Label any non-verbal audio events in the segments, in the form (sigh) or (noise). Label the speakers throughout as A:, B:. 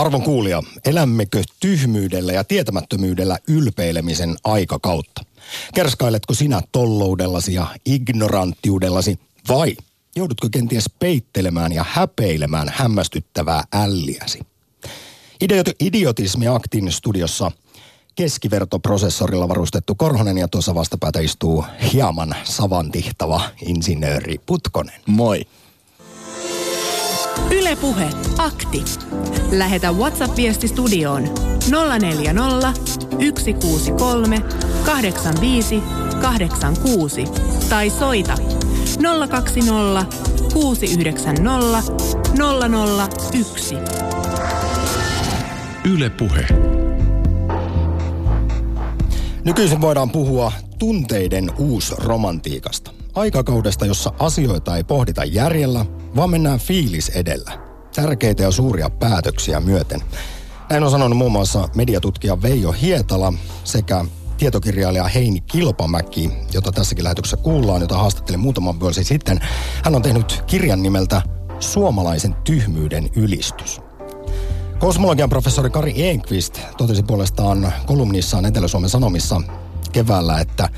A: Arvon kuulija, elämmekö tyhmyydellä ja tietämättömyydellä ylpeilemisen aikakautta? Kerskailetko sinä tolloudellasi ja ignoranttiudellasi vai joudutko kenties peittelemään ja häpeilemään hämmästyttävää älliäsi? Idiot- idiotismi-aktin studiossa keskivertoprosessorilla varustettu Korhonen ja tuossa vastapäätä istuu hieman savantihtava insinööri Putkonen.
B: Moi.
C: Ylepuhe akti. Lähetä WhatsApp-viesti studioon 040 163 85 86 tai soita 020 690 001.
D: Ylepuhe.
A: Nykyisin voidaan puhua tunteiden uusromantiikasta. Aikakaudesta, jossa asioita ei pohdita järjellä, vaan mennään fiilis edellä. Tärkeitä ja suuria päätöksiä myöten. Näin on sanonut muun muassa mediatutkija Veijo Hietala sekä tietokirjailija Heini Kilpamäki, jota tässäkin lähetyksessä kuullaan, jota haastattelin muutaman vuosi sitten. Hän on tehnyt kirjan nimeltä Suomalaisen tyhmyyden ylistys. Kosmologian professori Kari Enqvist totesi puolestaan kolumnissaan Etelä-Suomen Sanomissa keväällä, että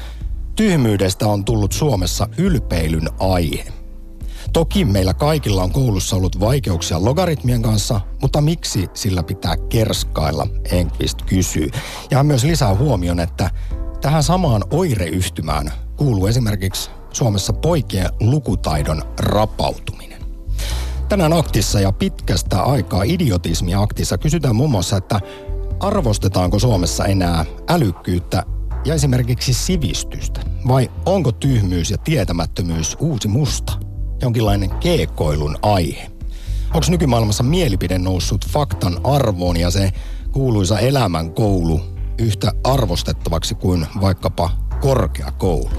A: tyhmyydestä on tullut Suomessa ylpeilyn aihe. Toki meillä kaikilla on koulussa ollut vaikeuksia logaritmien kanssa, mutta miksi sillä pitää kerskailla, Enqvist kysyy. Ja hän myös lisää huomion, että tähän samaan oireyhtymään kuuluu esimerkiksi Suomessa poikien lukutaidon rapautuminen. Tänään aktissa ja pitkästä aikaa idiotismi aktissa kysytään muun muassa, että arvostetaanko Suomessa enää älykkyyttä ja esimerkiksi sivistystä? Vai onko tyhmyys ja tietämättömyys uusi musta? Jonkinlainen keekoilun aihe? Onko nykymaailmassa mielipide noussut faktan arvoon ja se kuuluisa elämän koulu yhtä arvostettavaksi kuin vaikkapa korkeakoulu?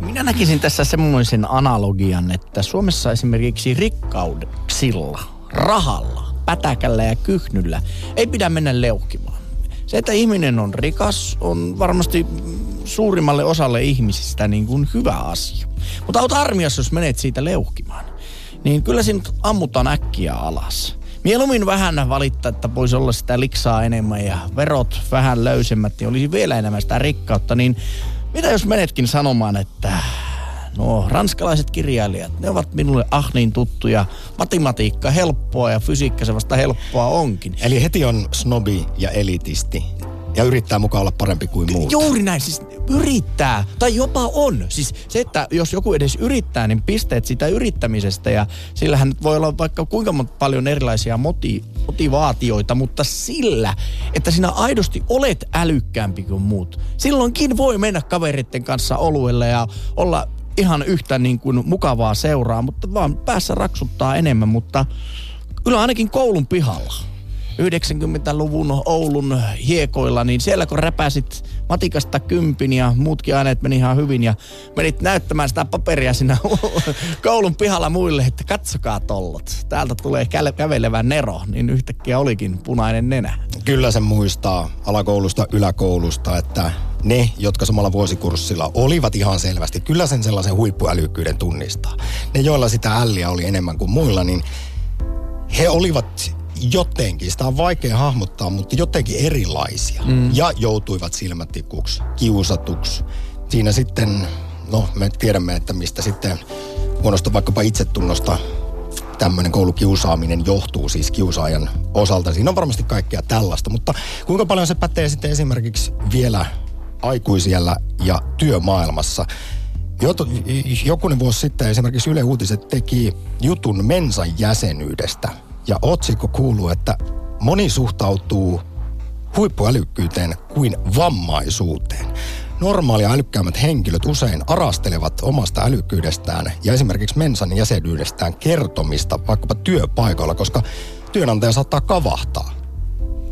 B: Minä näkisin tässä semmoisen analogian, että Suomessa esimerkiksi rikkauksilla, rahalla, pätäkällä ja kyhnyllä ei pidä mennä leuhkimaan. Se, että ihminen on rikas, on varmasti suurimmalle osalle ihmisistä niin kuin hyvä asia. Mutta oot armiassa, jos menet siitä leuhkimaan, niin kyllä sinut ammutaan äkkiä alas. Mieluummin vähän valittaa, että voisi olla sitä liksaa enemmän ja verot vähän löysemmät, niin olisi vielä enemmän sitä rikkautta. Niin mitä jos menetkin sanomaan, että no ranskalaiset kirjailijat, ne ovat minulle ah niin tuttuja. Matematiikka helppoa ja fysiikka se vasta helppoa onkin.
A: Eli heti on snobi ja elitisti ja yrittää mukaan olla parempi kuin muut.
B: Juuri näin, siis yrittää, tai jopa on. Siis se, että jos joku edes yrittää, niin pisteet sitä yrittämisestä ja sillähän voi olla vaikka kuinka paljon erilaisia moti, motivaatioita, mutta sillä, että sinä aidosti olet älykkäämpi kuin muut. Silloinkin voi mennä kaveritten kanssa oluelle ja olla ihan yhtä niin kuin mukavaa seuraa, mutta vaan päässä raksuttaa enemmän, mutta kyllä ainakin koulun pihalla 90-luvun Oulun hiekoilla, niin siellä kun räpäsit matikasta kympin ja muutkin aineet meni ihan hyvin ja menit näyttämään sitä paperia siinä (laughs) koulun pihalla muille, että katsokaa tollot. Täältä tulee kävelevä Nero, niin yhtäkkiä olikin punainen nenä.
A: Kyllä se muistaa alakoulusta, yläkoulusta, että ne, jotka samalla vuosikurssilla olivat ihan selvästi, kyllä sen sellaisen huippuälykkyyden tunnistaa. Ne, joilla sitä älliä oli enemmän kuin muilla, niin he olivat jotenkin, sitä on vaikea hahmottaa, mutta jotenkin erilaisia. Mm. Ja joutuivat silmätikuksi, kiusatuksi. Siinä sitten, no me tiedämme, että mistä sitten huonosta vaikkapa itsetunnosta tämmöinen koulukiusaaminen johtuu siis kiusaajan osalta. Siinä on varmasti kaikkea tällaista, mutta kuinka paljon se pätee sitten esimerkiksi vielä aikuisiellä ja työmaailmassa? Jokunen vuosi sitten esimerkiksi Yle Uutiset teki jutun Mensan jäsenyydestä – ja otsikko kuuluu, että moni suhtautuu huippuälykkyyteen kuin vammaisuuteen. Normaalia älykkäämmät henkilöt usein arastelevat omasta älykkyydestään ja esimerkiksi mensan jäsenyydestään kertomista vaikkapa työpaikalla, koska työnantaja saattaa kavahtaa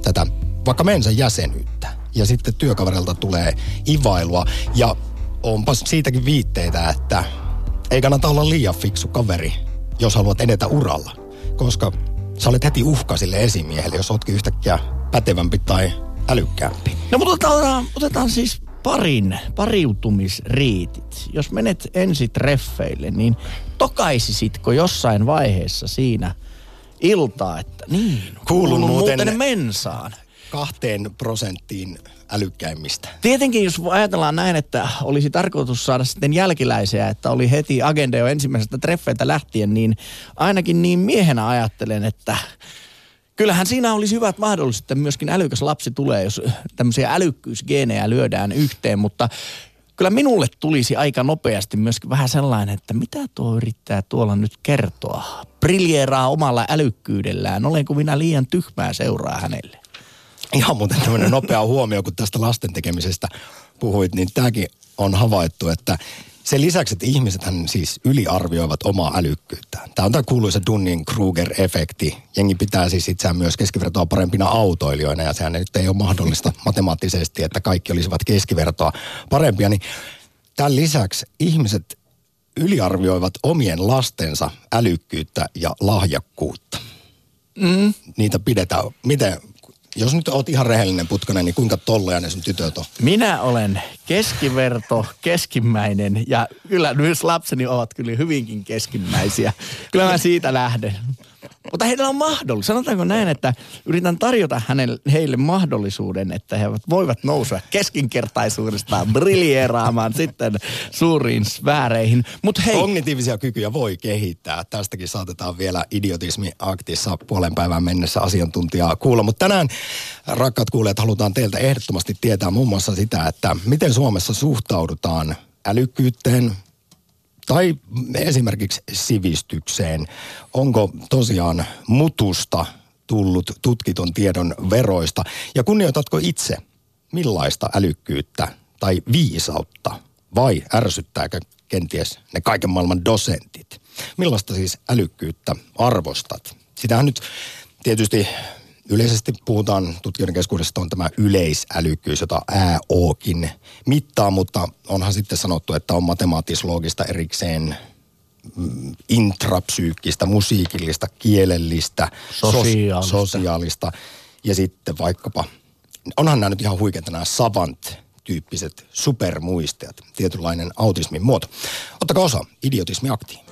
A: tätä vaikka mensan jäsenyyttä. Ja sitten työkaverilta tulee ivailua ja onpas siitäkin viitteitä, että ei kannata olla liian fiksu kaveri, jos haluat edetä uralla. Koska sä olet heti uhka sille esimiehelle, jos ootkin yhtäkkiä pätevämpi tai älykkäämpi.
B: No mutta otetaan, otetaan siis parin, pariutumisriitit. Jos menet ensi treffeille, niin tokaisisitko jossain vaiheessa siinä iltaa, että niin.
A: Kuulun muuten-
B: muuten mensaan.
A: Kahteen prosenttiin älykkäimmistä.
B: Tietenkin jos ajatellaan näin, että olisi tarkoitus saada sitten jälkiläisiä, että oli heti agenda jo ensimmäisestä treffeiltä lähtien, niin ainakin niin miehenä ajattelen, että kyllähän siinä olisi hyvät mahdollisuudet, että myöskin älykäs lapsi tulee, jos tämmöisiä älykkyysgeenejä lyödään yhteen, mutta kyllä minulle tulisi aika nopeasti myöskin vähän sellainen, että mitä tuo yrittää tuolla nyt kertoa. Briljeeraa omalla älykkyydellään, olenko minä liian tyhmää seuraa hänelle.
A: Ihan muuten tämmöinen nopea huomio, kun tästä lasten tekemisestä puhuit, niin tämäkin on havaittu, että sen lisäksi, että ihmisethän siis yliarvioivat omaa älykkyyttään. Tämä on tämä kuuluisa Dunning-Kruger-efekti. Jengi pitää siis itseään myös keskivertoa parempina autoilijoina, ja sehän nyt ei ole mahdollista (laughs) matemaattisesti, että kaikki olisivat keskivertoa parempia. Niin tämän lisäksi ihmiset yliarvioivat omien lastensa älykkyyttä ja lahjakkuutta. Mm. Niitä pidetään, miten, jos nyt oot ihan rehellinen putkonen, niin kuinka tolleja ne sun tytöt on?
B: Minä olen keskiverto, keskimmäinen ja kyllä myös lapseni ovat kyllä hyvinkin keskimmäisiä. Kyllä mä siitä lähden. Mutta heillä on mahdollisuus. Sanotaanko näin, että yritän tarjota hänelle, heille mahdollisuuden, että he voivat nousua keskinkertaisuudestaan briljeeraamaan sitten suuriin sfääreihin. Mutta hei,
A: Kognitiivisia kykyjä voi kehittää. Tästäkin saatetaan vielä idiotismi-aktissa puolen päivän mennessä asiantuntijaa kuulla. Mutta tänään, rakkaat kuulijat, halutaan teiltä ehdottomasti tietää muun muassa sitä, että miten Suomessa suhtaudutaan älykkyyteen, tai esimerkiksi sivistykseen. Onko tosiaan mutusta tullut tutkitun tiedon veroista? Ja kunnioitatko itse millaista älykkyyttä tai viisautta? Vai ärsyttääkö kenties ne kaiken maailman dosentit? Millaista siis älykkyyttä arvostat? Sitähän nyt tietysti Yleisesti puhutaan tutkijoiden keskuudessa on tämä yleisälykkyys, jota ÄOkin mittaa, mutta onhan sitten sanottu, että on matemaattisloogista erikseen mm, intrapsyykkistä, musiikillista, kielellistä,
B: Sosiaalista.
A: sosiaalista ja sitten vaikkapa, onhan nämä nyt ihan huikeita nämä savant-tyyppiset supermuistajat, tietynlainen autismin muoto. Ottakaa osa idiotismi aktiin.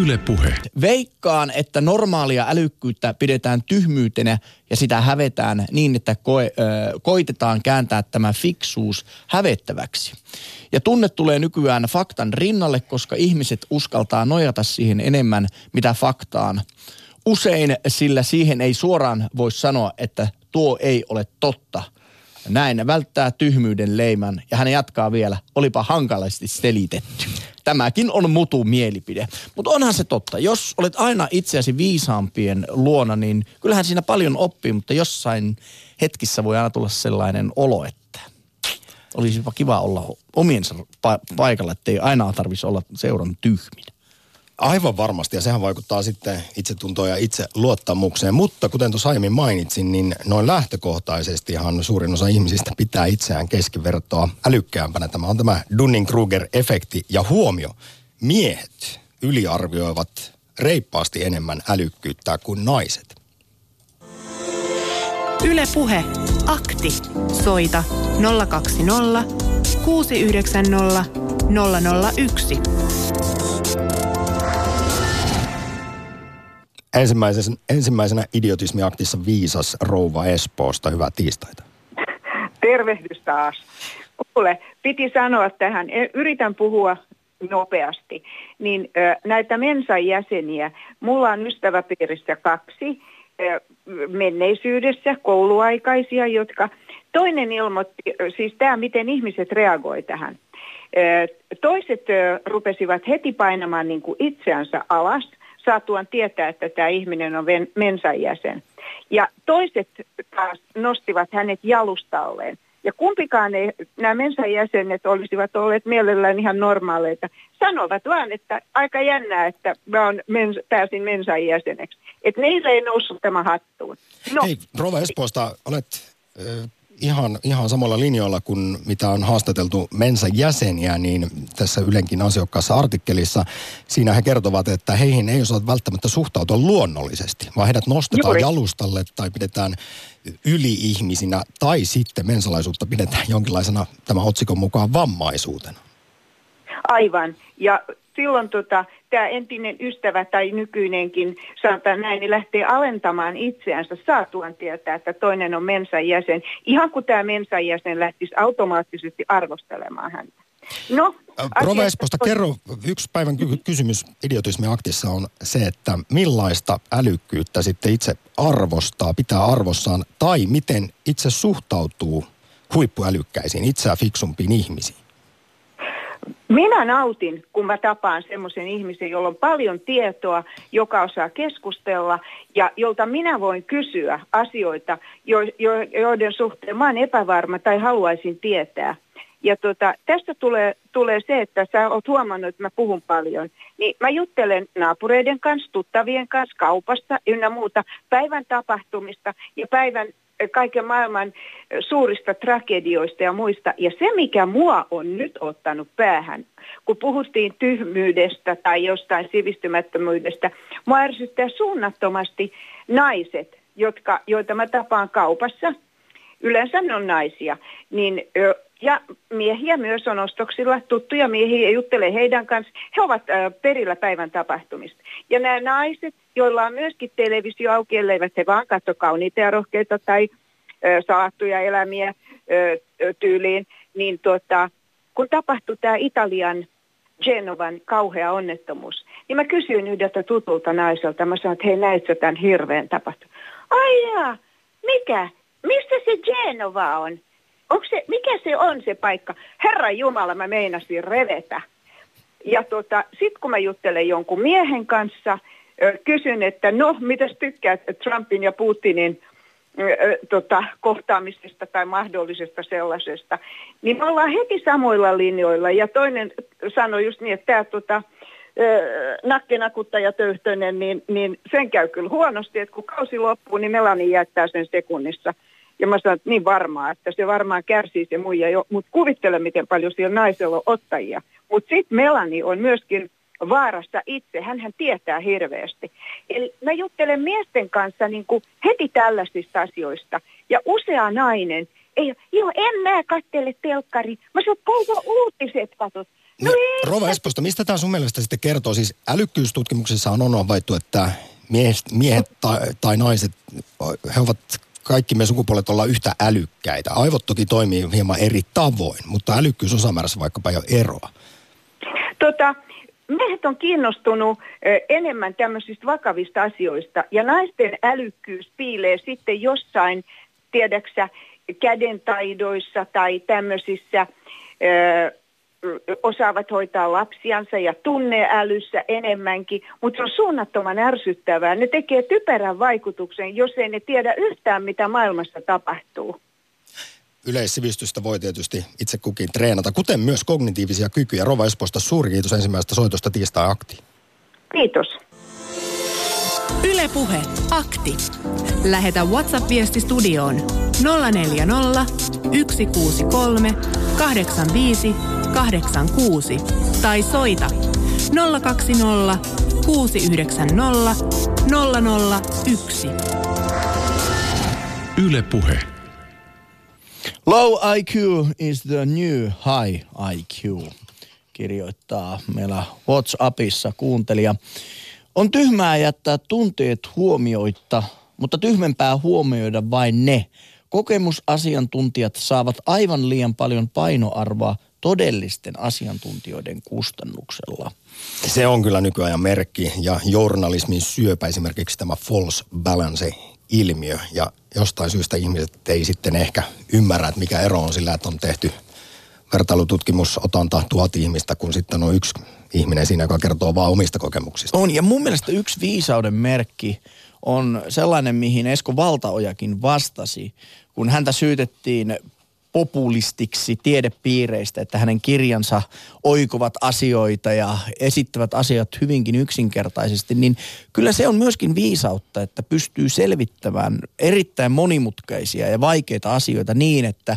D: Yle Puhe.
B: Veikkaan, että normaalia älykkyyttä pidetään tyhmyytenä ja sitä hävetään niin, että koe, ö, koitetaan kääntää tämä fiksuus hävettäväksi. Ja tunne tulee nykyään faktan rinnalle, koska ihmiset uskaltaa nojata siihen enemmän, mitä faktaan. Usein, sillä siihen ei suoraan voi sanoa, että tuo ei ole totta. Näin välttää tyhmyyden leiman ja hän jatkaa vielä, olipa hankalasti selitetty. Tämäkin on mutu mielipide. Mutta onhan se totta. Jos olet aina itseäsi viisaampien luona, niin kyllähän siinä paljon oppii, mutta jossain hetkissä voi aina tulla sellainen olo, että olisipa kiva olla omiensa pa- paikalla, ettei aina tarvitsisi olla seuran tyhmin.
A: Aivan varmasti, ja sehän vaikuttaa sitten itsetuntoon ja itse luottamukseen. Mutta kuten tuossa aiemmin mainitsin, niin noin lähtökohtaisestihan suurin osa ihmisistä pitää itseään keskivertoa älykkäämpänä. Tämä on tämä Dunning-Kruger-efekti. Ja huomio, miehet yliarvioivat reippaasti enemmän älykkyyttä kuin naiset.
C: Ylepuhe akti. Soita 020 690 001.
A: Ensimmäisenä, ensimmäisenä idiotismiaktissa viisas rouva Espoosta. Hyvää tiistaita.
E: Tervehdys taas. Kuule, piti sanoa tähän, e- yritän puhua nopeasti, niin näitä Mensan jäseniä, mulla on ystäväpiirissä kaksi menneisyydessä kouluaikaisia, jotka toinen ilmoitti, siis tämä miten ihmiset reagoi tähän. Toiset rupesivat heti painamaan niin kuin itseänsä alas, saatuan tietää, että tämä ihminen on Mensan jäsen. Ja toiset taas nostivat hänet jalustalleen. Ja kumpikaan ei, nämä Mensan jäsenet olisivat olleet mielellään ihan normaaleita. Sanovat vaan, että aika jännää, että mä on mens, pääsin Mensan jäseneksi. Että meillä ei noussut tämä hattuun. No,
A: Hei, rouva Espoosta, olet ihan, ihan samalla linjoilla kuin mitä on haastateltu Mensa jäseniä, niin tässä Ylenkin asiakkaassa artikkelissa, siinä he kertovat, että heihin ei osaa välttämättä suhtautua luonnollisesti, vaan heidät nostetaan Juuri. jalustalle tai pidetään yli-ihmisinä tai sitten mensalaisuutta pidetään jonkinlaisena tämän otsikon mukaan vammaisuutena.
E: Aivan. Ja silloin tota, tämä entinen ystävä tai nykyinenkin, sanotaan näin, niin lähtee alentamaan itseänsä saatuan tietää, että toinen on mensan jäsen. Ihan kuin tämä mensan jäsen lähtisi automaattisesti arvostelemaan häntä.
A: No, Rova Esposta, kerro, yksi päivän ky- kysymys idiotismiaktissa on se, että millaista älykkyyttä sitten itse arvostaa, pitää arvossaan, tai miten itse suhtautuu huippuälykkäisiin, itseä fiksumpiin ihmisiin?
E: Minä nautin, kun mä tapaan semmoisen ihmisen, jolla on paljon tietoa, joka osaa keskustella ja jolta minä voin kysyä asioita, jo, jo, joiden suhteen mä olen epävarma tai haluaisin tietää. Ja tota, tästä tulee, tulee se, että sä oot huomannut, että mä puhun paljon. Niin mä juttelen naapureiden kanssa, tuttavien kanssa, kaupasta ynnä muuta, päivän tapahtumista ja päivän kaiken maailman suurista tragedioista ja muista. Ja se, mikä mua on nyt ottanut päähän, kun puhuttiin tyhmyydestä tai jostain sivistymättömyydestä, mua ärsyttää suunnattomasti naiset, jotka, joita mä tapaan kaupassa, yleensä ne on naisia, niin ja miehiä myös on ostoksilla, tuttuja miehiä, juttelee heidän kanssa. He ovat perillä päivän tapahtumista. Ja nämä naiset, joilla on myöskin televisio auki, elleivät he vaan katso kauniita ja rohkeita tai saattuja elämiä tyyliin, niin tuota, kun tapahtui tämä Italian Genovan kauhea onnettomuus, niin mä kysyin yhdeltä tutulta naiselta, mä sanoin, että hei näit sä tämän hirveän tapahtuman. Ai jaa, mikä? Missä se Genova on? Onko se, mikä se on se paikka? Herra Jumala, mä meinasin revetä. Ja tota, sitten kun mä juttelen jonkun miehen kanssa, kysyn, että no, mitä tykkäät Trumpin ja Putinin tota, kohtaamisesta tai mahdollisesta sellaisesta, niin me ollaan heti samoilla linjoilla. Ja toinen sanoi just niin, että tämä tota, nakkenakuttaja Töyhtönen, niin, niin sen käy kyllä huonosti, että kun kausi loppuu, niin Melani jättää sen sekunnissa. Ja mä sanon, että niin varmaa, että se varmaan kärsii se muija jo, mutta kuvittele, miten paljon siellä naisella on ottajia. Mutta sitten Melani on myöskin vaarassa itse. hän tietää hirveästi. Eli mä juttelen miesten kanssa niin kuin heti tällaisista asioista. Ja usea nainen, ei, joo, en mä kattele telkkari. Mä sanon, kauan uutiset katot.
A: No, no Rova Esposta, mistä tämä sun mielestä sitten kertoo? Siis älykkyystutkimuksessa on on havaittu, että miehet, miehet tai, tai naiset, he ovat kaikki me sukupuolet ollaan yhtä älykkäitä. Aivot toki toimii hieman eri tavoin, mutta älykkyys osamäärässä vaikkapa jo eroa.
E: Tota, miehet on kiinnostunut enemmän tämmöisistä vakavista asioista ja naisten älykkyys piilee sitten jossain, tiedäksä, kädentaidoissa tai tämmöisissä osaavat hoitaa lapsiansa ja tunneälyssä enemmänkin, mutta se on suunnattoman ärsyttävää. Ne tekee typerän vaikutuksen, jos ei ne tiedä yhtään, mitä maailmassa tapahtuu
A: yleissivistystä voi tietysti itse kukin treenata, kuten myös kognitiivisia kykyjä. Rova Esposta, suuri kiitos ensimmäisestä soitosta tiistai-akti.
E: Kiitos.
C: Ylepuhe akti. Lähetä WhatsApp-viesti studioon 040 163 85 86 tai soita 020 690 001.
D: Ylepuhe.
B: Low IQ is the new high IQ, kirjoittaa meillä WhatsAppissa kuuntelija. On tyhmää jättää tunteet huomioitta, mutta tyhmempää huomioida vain ne. Kokemusasiantuntijat saavat aivan liian paljon painoarvoa todellisten asiantuntijoiden kustannuksella.
A: Se on kyllä nykyajan merkki ja journalismin syöpä esimerkiksi tämä false balance ilmiö ja jostain syystä ihmiset ei sitten ehkä ymmärrä, että mikä ero on sillä, että on tehty vertailututkimus otanta tuhat ihmistä, kun sitten on yksi ihminen siinä, joka kertoo vaan omista kokemuksista.
B: On, ja mun mielestä yksi viisauden merkki on sellainen, mihin Esko Valtaojakin vastasi, kun häntä syytettiin populistiksi tiedepiireistä, että hänen kirjansa oikovat asioita ja esittävät asiat hyvinkin yksinkertaisesti, niin kyllä se on myöskin viisautta, että pystyy selvittämään erittäin monimutkaisia ja vaikeita asioita niin, että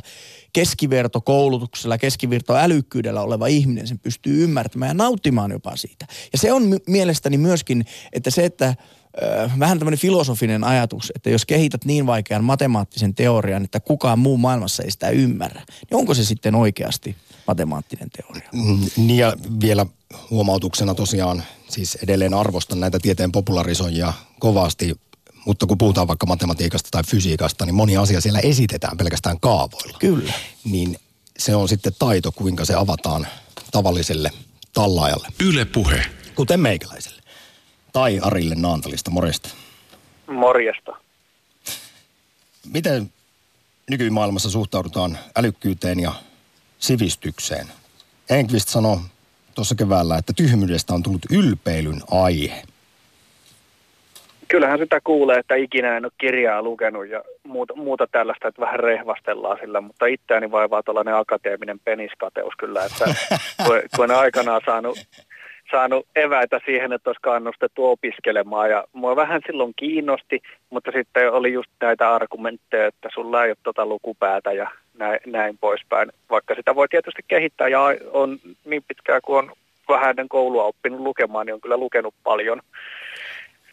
B: keskiverto koulutuksella, keskiverto älykkyydellä oleva ihminen sen pystyy ymmärtämään ja nauttimaan jopa siitä. Ja se on mielestäni myöskin, että se, että vähän tämmöinen filosofinen ajatus, että jos kehität niin vaikean matemaattisen teorian, että kukaan muu maailmassa ei sitä ymmärrä, niin onko se sitten oikeasti matemaattinen teoria?
A: Mm, niin ja vielä huomautuksena tosiaan, siis edelleen arvostan näitä tieteen popularisoijia kovasti, mutta kun puhutaan vaikka matematiikasta tai fysiikasta, niin moni asia siellä esitetään pelkästään kaavoilla.
B: Kyllä.
A: Niin se on sitten taito, kuinka se avataan tavalliselle tallaajalle.
D: Yle puhe.
A: Kuten meikäläiselle tai Arille Naantalista. Morjesta.
F: Morjesta.
A: Miten nykymaailmassa suhtaudutaan älykkyyteen ja sivistykseen? Enqvist sanoi tuossa keväällä, että tyhmyydestä on tullut ylpeilyn aihe.
F: Kyllähän sitä kuulee, että ikinä en ole kirjaa lukenut ja muuta, muuta tällaista, että vähän rehvastellaan sillä, mutta itseäni vaivaa tällainen akateeminen peniskateus kyllä, että (laughs) kun, kun en aikanaan saanut saanut eväitä siihen, että olisi kannustettu opiskelemaan. Ja mua vähän silloin kiinnosti, mutta sitten oli just näitä argumentteja, että sulla ei ole tota lukupäätä ja näin, näin poispäin. Vaikka sitä voi tietysti kehittää ja on niin pitkään kuin on vähän ennen koulua oppinut lukemaan, niin on kyllä lukenut paljon.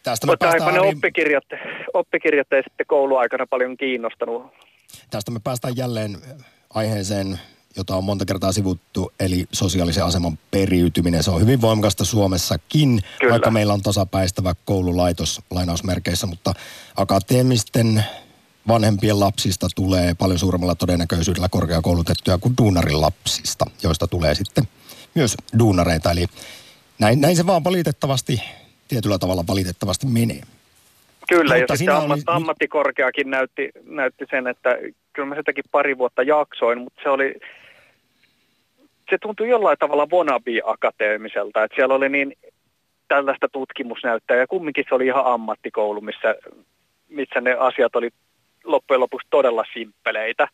A: Tästä
F: me Mutta päästään... ne oppikirjat, oppikirjat ei sitten kouluaikana paljon kiinnostanut.
A: Tästä me päästään jälleen aiheeseen jota on monta kertaa sivuttu, eli sosiaalisen aseman periytyminen. Se on hyvin voimakasta Suomessakin, Kyllä. vaikka meillä on tasapäistävä koululaitos lainausmerkeissä, mutta akateemisten vanhempien lapsista tulee paljon suuremmalla todennäköisyydellä korkeakoulutettuja kuin duunarin lapsista, joista tulee sitten myös duunareita. Eli näin, näin se vaan valitettavasti, tietyllä tavalla valitettavasti menee.
F: Kyllä, Mutta ja sitten ammat, oli... ammattikorkeakin näytti, näytti sen, että kyllä mä sitäkin pari vuotta jaksoin, mutta se oli, se tuntui jollain tavalla wannabe-akateemiselta, että siellä oli niin tällaista tutkimusnäyttöä ja kumminkin se oli ihan ammattikoulu, missä, missä ne asiat oli loppujen lopuksi todella simppeleitä.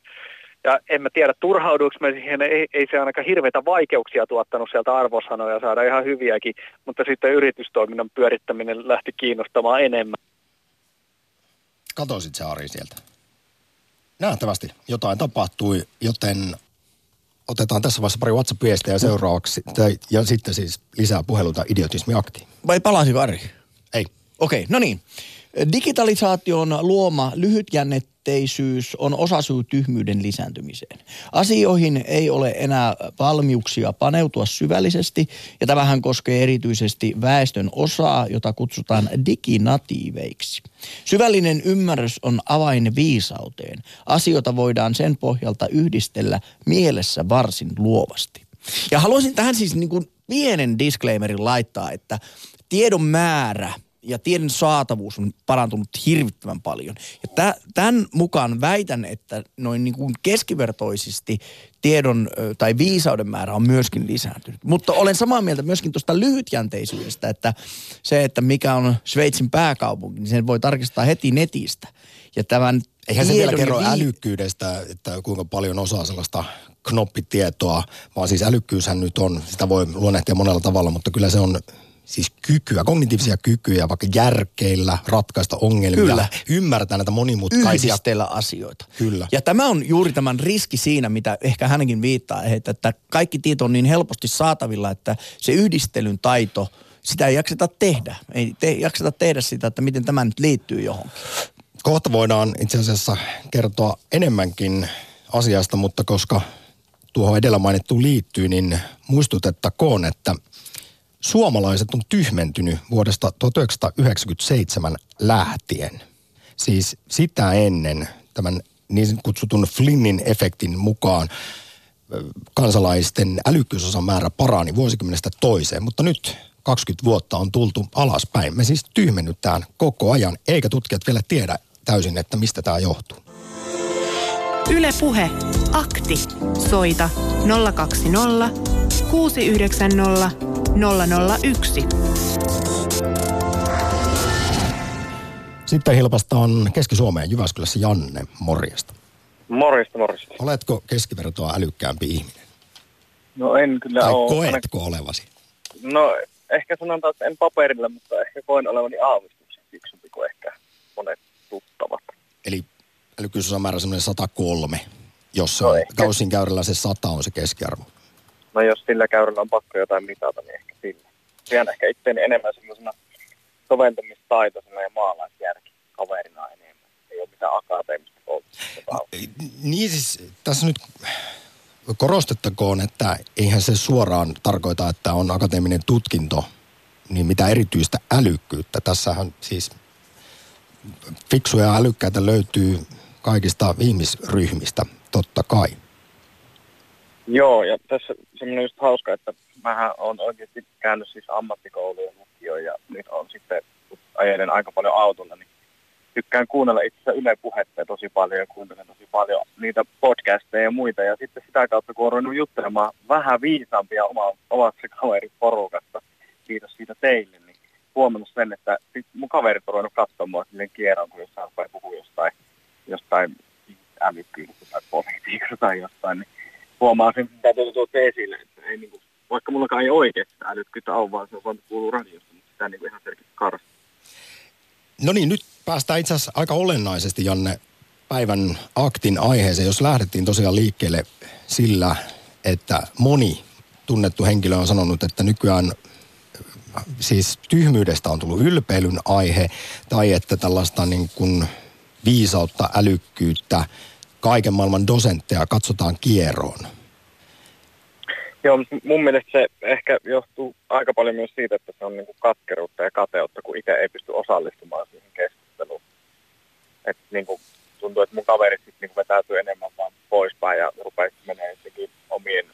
F: Ja en mä tiedä, turhauduiko me siihen, ei, ei se ainakaan hirveitä vaikeuksia tuottanut sieltä arvosanoja saada ihan hyviäkin, mutta sitten yritystoiminnan pyörittäminen lähti kiinnostamaan enemmän.
A: Katoisit se Ari sieltä? Nähtävästi jotain tapahtui, joten otetaan tässä vaiheessa pari WhatsApp-viestejä seuraavaksi. Ja sitten siis lisää puheluita idiotismi akti.
B: Vai palasiko Ari?
A: Ei.
B: Okei, okay, no niin. Digitalisaation luoma lyhytjännetteisyys on osasyy tyhmyyden lisääntymiseen. Asioihin ei ole enää valmiuksia paneutua syvällisesti, ja tämähän koskee erityisesti väestön osaa, jota kutsutaan diginatiiveiksi. Syvällinen ymmärrys on avain viisauteen. Asioita voidaan sen pohjalta yhdistellä mielessä varsin luovasti. Ja haluaisin tähän siis niin kuin pienen disclaimerin laittaa, että tiedon määrä – ja tiedon saatavuus on parantunut hirvittävän paljon. Ja tämän mukaan väitän, että noin niin kuin keskivertoisesti tiedon tai viisauden määrä on myöskin lisääntynyt. Mutta olen samaa mieltä myöskin tuosta lyhytjänteisyydestä, että se, että mikä on Sveitsin pääkaupunki, niin sen voi tarkistaa heti netistä. Ja tämän
A: Eihän se vielä kerro vi- älykkyydestä, että kuinka paljon osaa sellaista knoppitietoa, vaan siis älykkyyshän nyt on, sitä voi luonnehtia monella tavalla, mutta kyllä se on siis kykyä, kognitiivisia kykyjä, vaikka järkeillä ratkaista ongelmia, Kyllä. ymmärtää näitä monimutkaisia.
B: Yhdistellä asioita.
A: Kyllä.
B: Ja tämä on juuri tämän riski siinä, mitä ehkä hänkin viittaa, että, että kaikki tieto on niin helposti saatavilla, että se yhdistelyn taito, sitä ei jakseta tehdä. Ei te, jakseta tehdä sitä, että miten tämä nyt liittyy johonkin.
A: Kohta voidaan itse asiassa kertoa enemmänkin asiasta, mutta koska tuohon edellä mainittuun liittyy, niin muistutettakoon, että – suomalaiset on tyhmentynyt vuodesta 1997 lähtien. Siis sitä ennen tämän niin kutsutun Flynnin efektin mukaan kansalaisten älykkyysosan määrä parani vuosikymmenestä toiseen, mutta nyt 20 vuotta on tultu alaspäin. Me siis tyhmennytään koko ajan, eikä tutkijat vielä tiedä täysin, että mistä tämä johtuu.
C: Yle Puhe. Akti. Soita 020 690 001.
A: Sitten hilpastaan Keski-Suomeen Jyväskylässä Janne, morjesta.
D: Morjesta, morjesta.
A: Oletko keskivertoa älykkäämpi ihminen?
D: No en kyllä
A: tai
D: ole.
A: koetko olevasi?
D: No ehkä sanotaan, että en paperilla, mutta ehkä koen olevani aavistuksen fiksumpi kuin ehkä monet tuttavat.
A: Eli älykkyysosamäärä semmoinen 103, jossa no, kausin käyrällä se 100 on se keskiarvo.
D: No jos sillä käyrällä on pakko jotain mitata, niin ehkä sillä. Pidän ehkä itseäni enemmän semmoisena soventamistaitoisena ja maalaisjärki kaverina enemmän. Ei ole mitään akateemista koulutusta.
A: Niin siis tässä nyt korostettakoon, että eihän se suoraan tarkoita, että on akateeminen tutkinto, niin mitä erityistä älykkyyttä. Tässähän siis fiksuja ja älykkäitä löytyy kaikista ihmisryhmistä, totta kai.
D: Joo, ja tässä semmoinen just hauska, että mähän on oikeasti käynyt siis ammattikouluun lukioon ja nyt on sitten, ajelen aika paljon autolla, niin tykkään kuunnella itse Yle Puhetta tosi paljon ja kuuntelen tosi paljon niitä podcasteja ja muita. Ja sitten sitä kautta, kun olen juttelemaan vähän viisaampia oma, omassa kaveriporukasta, kiitos siitä teille, niin huomannut sen, että mun kaverit on ruvennut katsomaan silleen kierron, kun jossain puhua jostain, jostain älykkyydestä tai politiikasta tai jostain, niin huomaa sen, mitä te tuotte esille, että ei niin kuin, vaikka mullakaan ei oikeasti älykkyyttä ole, vaan se on vaan kuuluu radiosta, mutta sitä niin kuin ihan selkeästi karsta.
A: No niin, nyt päästään itse asiassa aika olennaisesti, Janne, päivän aktin aiheeseen, jos lähdettiin tosiaan liikkeelle sillä, että moni tunnettu henkilö on sanonut, että nykyään siis tyhmyydestä on tullut ylpeilyn aihe, tai että tällaista niin kuin viisautta, älykkyyttä, kaiken maailman dosentteja katsotaan kieroon.
D: Joo, mun mielestä se ehkä johtuu aika paljon myös siitä, että se on niin kuin katkeruutta ja kateutta, kun itse ei pysty osallistumaan siihen keskusteluun. Et niin kuin tuntuu, että mun kaverit sitten niin vetäytyy enemmän vaan poispäin ja rupeaa menemään jotenkin omien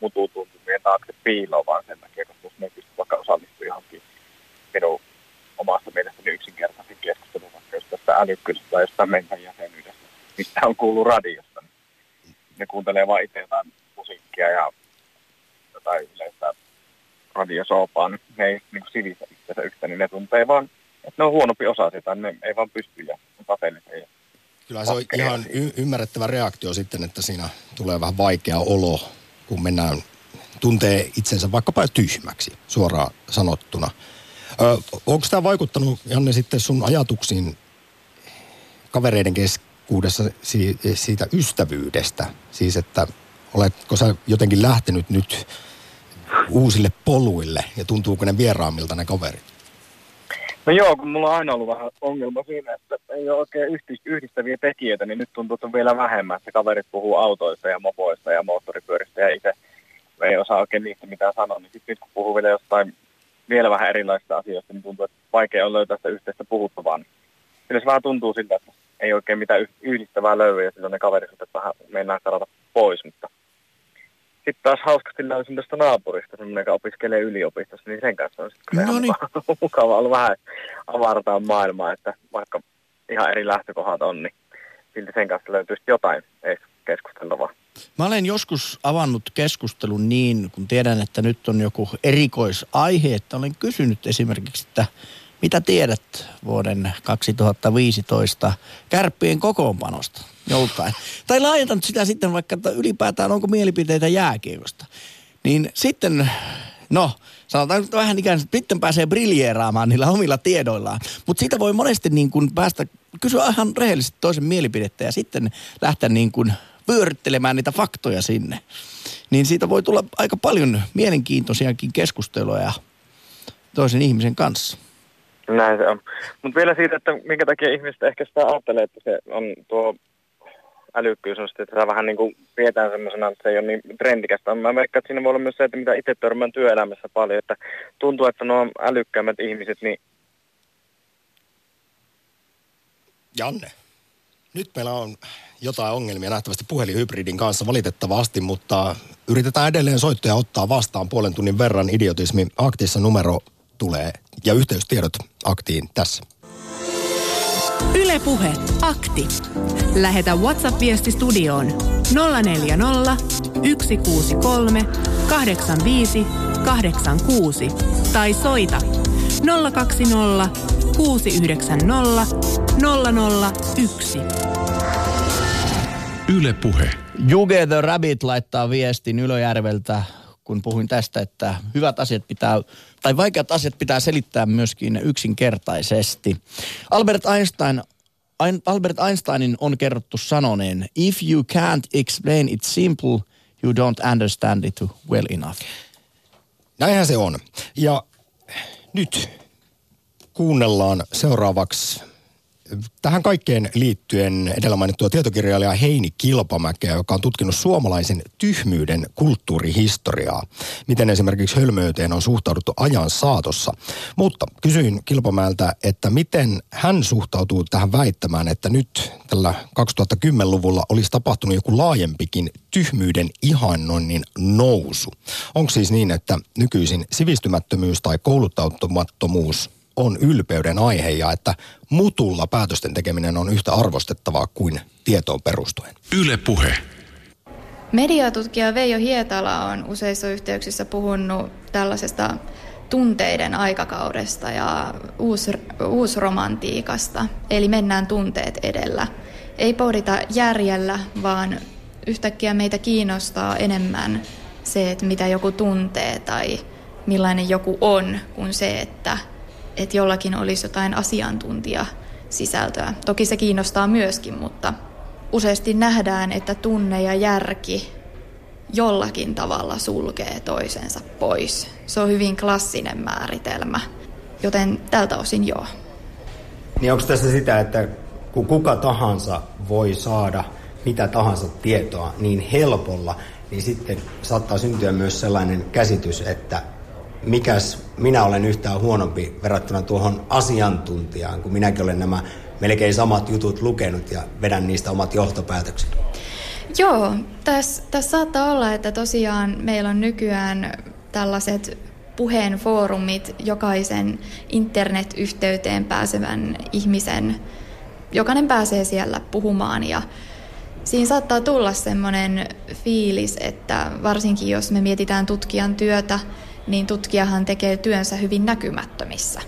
D: mututuntumien taakse piiloon vaan sen takia, koska jos ne pysty vaikka osallistumaan johonkin minun omasta mielestäni yksinkertaisen keskustelun, vaikka jos tästä älykkyydestä tai jostain mistä on kuullut radiosta, niin ne kuuntelee vain itse jotain musiikkia ja tai yleistä radiosoopaa, niin ne ei niin sivistä itseänsä yhtä, niin ne tuntee vaan, että ne on huonompi osa sitä, ne ei vaan pysty ja kateellisia.
A: Kyllä se on ihan y- ymmärrettävä reaktio sitten, että siinä tulee vähän vaikea olo, kun mennään, tuntee itsensä vaikkapa tyhmäksi suoraan sanottuna. Ö, onko tämä vaikuttanut, Janne, sitten sun ajatuksiin kavereiden keskuudessa siitä ystävyydestä? Siis, että oletko sä jotenkin lähtenyt nyt uusille poluille ja tuntuuko ne vieraammilta ne kaverit?
D: No joo, kun mulla on aina ollut vähän ongelma siinä, että ei ole oikein yhdistäviä tekijöitä, niin nyt tuntuu, että on vielä vähemmän. Että kaverit puhuu autoista ja mopoista ja moottoripyöristä ja itse ei osaa oikein niistä mitään sanoa. Niin sitten kun puhuu vielä jostain vielä vähän erilaisista asioista, niin tuntuu, että vaikea on löytää sitä yhteistä puhuttavaa. Kyllä se vähän tuntuu siltä, että ei oikein mitään yhdistävää löydy ja silloin ne kaverit vähän mennään karata pois, mutta sitten taas hauskasti löysin tästä naapurista, semmoinen, joka opiskelee yliopistossa, niin sen kanssa on sitten no niin. mukava ollut vähän avartaa maailmaa, että vaikka ihan eri lähtökohdat on, niin silti sen kanssa löytyisi jotain keskusteltavaa.
B: Mä olen joskus avannut keskustelun niin, kun tiedän, että nyt on joku erikoisaihe, että olen kysynyt esimerkiksi, että mitä tiedät vuoden 2015 kärppien kokoonpanosta joltain? Tai laajentanut sitä sitten vaikka, että ylipäätään onko mielipiteitä jääkiekosta. Niin sitten, no, sanotaan nyt vähän ikään kuin sitten pääsee briljeeraamaan niillä omilla tiedoillaan. Mutta siitä voi monesti niin kuin päästä, kysyä ihan rehellisesti toisen mielipidettä ja sitten lähteä niin kuin vyöryttelemään niitä faktoja sinne. Niin siitä voi tulla aika paljon mielenkiintoisiakin keskusteluja toisen ihmisen kanssa.
D: Näin se on. Mutta vielä siitä, että minkä takia ihmiset ehkä sitä ajattelee, että se on tuo älykkyys on sitten, että sitä vähän niin kuin pidetään semmoisena, että se ei ole niin trendikästä. Mä veikkaan, että siinä voi olla myös se, että mitä itse törmään työelämässä paljon, että tuntuu, että nuo älykkäämmät ihmiset, niin...
A: Janne, nyt meillä on jotain ongelmia nähtävästi puhelinhybridin kanssa valitettavasti, mutta yritetään edelleen soittoja ottaa vastaan puolen tunnin verran idiotismi. Aktissa numero tulee ja yhteystiedot aktiin tässä.
C: Ylepuhe akti. Lähetä WhatsApp-viesti studioon 040 163 85 86 tai soita 020 690 001.
B: Yle Puhe. Juge the Rabbit laittaa viestin Ylöjärveltä, kun puhuin tästä, että hyvät asiat pitää, tai vaikeat asiat pitää selittää myöskin yksinkertaisesti. Albert Einstein Albert Einsteinin on kerrottu sanoneen, if you can't explain it simple, you don't understand it well enough.
A: Näinhän se on. Ja nyt kuunnellaan seuraavaksi Tähän kaikkeen liittyen edellä mainittua tietokirjailija Heini Kilpamäkeä, joka on tutkinut suomalaisen tyhmyyden kulttuurihistoriaa. Miten esimerkiksi hölmöyteen on suhtauduttu ajan saatossa. Mutta kysyin Kilpamäeltä, että miten hän suhtautuu tähän väittämään, että nyt tällä 2010-luvulla olisi tapahtunut joku laajempikin tyhmyyden ihannoinnin nousu. Onko siis niin, että nykyisin sivistymättömyys tai kouluttautumattomuus on ylpeyden aihe ja että mutulla päätösten tekeminen on yhtä arvostettavaa kuin tietoon perustuen. Yle puhe.
G: Mediatutkija Veijo Hietala on useissa yhteyksissä puhunut tällaisesta tunteiden aikakaudesta ja uus, uusromantiikasta. Eli mennään tunteet edellä. Ei pohdita järjellä, vaan yhtäkkiä meitä kiinnostaa enemmän se, että mitä joku tuntee tai millainen joku on, kuin se, että että jollakin olisi jotain asiantuntijasisältöä. Toki se kiinnostaa myöskin, mutta useasti nähdään, että tunne ja järki jollakin tavalla sulkee toisensa pois. Se on hyvin klassinen määritelmä, joten tältä osin joo.
A: Niin onko tässä sitä, että kun kuka tahansa voi saada mitä tahansa tietoa niin helpolla, niin sitten saattaa syntyä myös sellainen käsitys, että mikäs minä olen yhtään huonompi verrattuna tuohon asiantuntijaan, kun minäkin olen nämä melkein samat jutut lukenut ja vedän niistä omat johtopäätökset.
G: Joo, tässä täs saattaa olla, että tosiaan meillä on nykyään tällaiset puheen foorumit jokaisen internetyhteyteen pääsevän ihmisen, jokainen pääsee siellä puhumaan ja siinä saattaa tulla semmoinen fiilis, että varsinkin jos me mietitään tutkijan työtä, niin tutkijahan tekee työnsä hyvin näkymättömissä.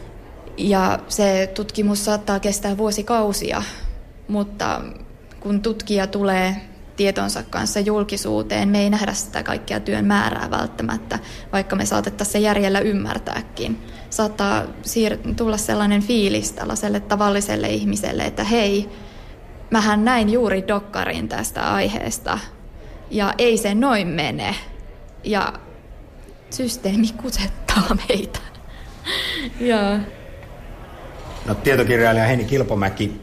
G: Ja se tutkimus saattaa kestää vuosikausia, mutta kun tutkija tulee tietonsa kanssa julkisuuteen, me ei nähdä sitä kaikkea työn määrää välttämättä, vaikka me saatettaisiin se järjellä ymmärtääkin. Saattaa siir- tulla sellainen fiilis tällaiselle tavalliselle ihmiselle, että hei, mähän näin juuri dokkarin tästä aiheesta ja ei se noin mene. Ja systeemi kusettaa meitä. ja.
A: No tietokirjailija Heini Kilpomäki,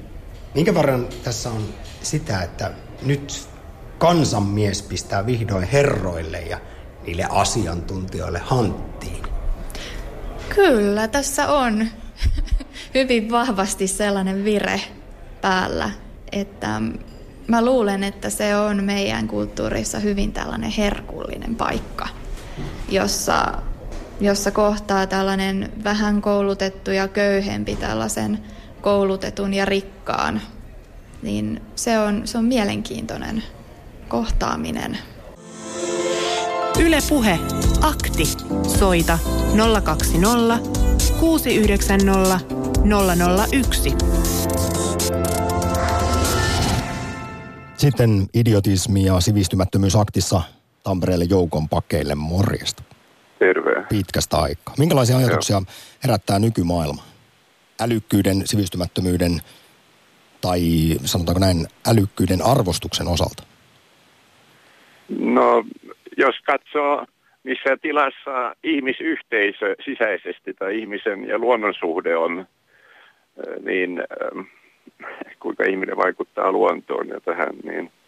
A: minkä verran tässä on sitä, että nyt kansanmies pistää vihdoin herroille ja niille asiantuntijoille hanttiin?
G: Kyllä, tässä on hyvin vahvasti sellainen vire päällä, että mä luulen, että se on meidän kulttuurissa hyvin tällainen herkullinen paikka – jossa, jossa kohtaa tällainen vähän koulutettu ja köyhempi tällaisen koulutetun ja rikkaan, niin se on, se on mielenkiintoinen kohtaaminen.
C: Ylepuhe akti. Soita 020 690 001.
A: Sitten idiotismi ja sivistymättömyys aktissa Tampereelle joukon pakeille. Morjesta.
H: Terve.
A: Pitkästä aikaa. Minkälaisia ajatuksia Joo. herättää nykymaailma? Älykkyyden, sivistymättömyyden tai sanotaanko näin älykkyyden arvostuksen osalta?
H: No, jos katsoo missä tilassa ihmisyhteisö sisäisesti tai ihmisen ja luonnon suhde on, niin kuinka ihminen vaikuttaa luontoon ja tähän, niin –